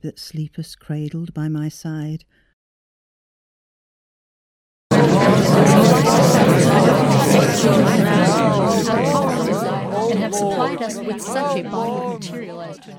babe that sleepest cradled by my side. and have supplied us with such a body of material as to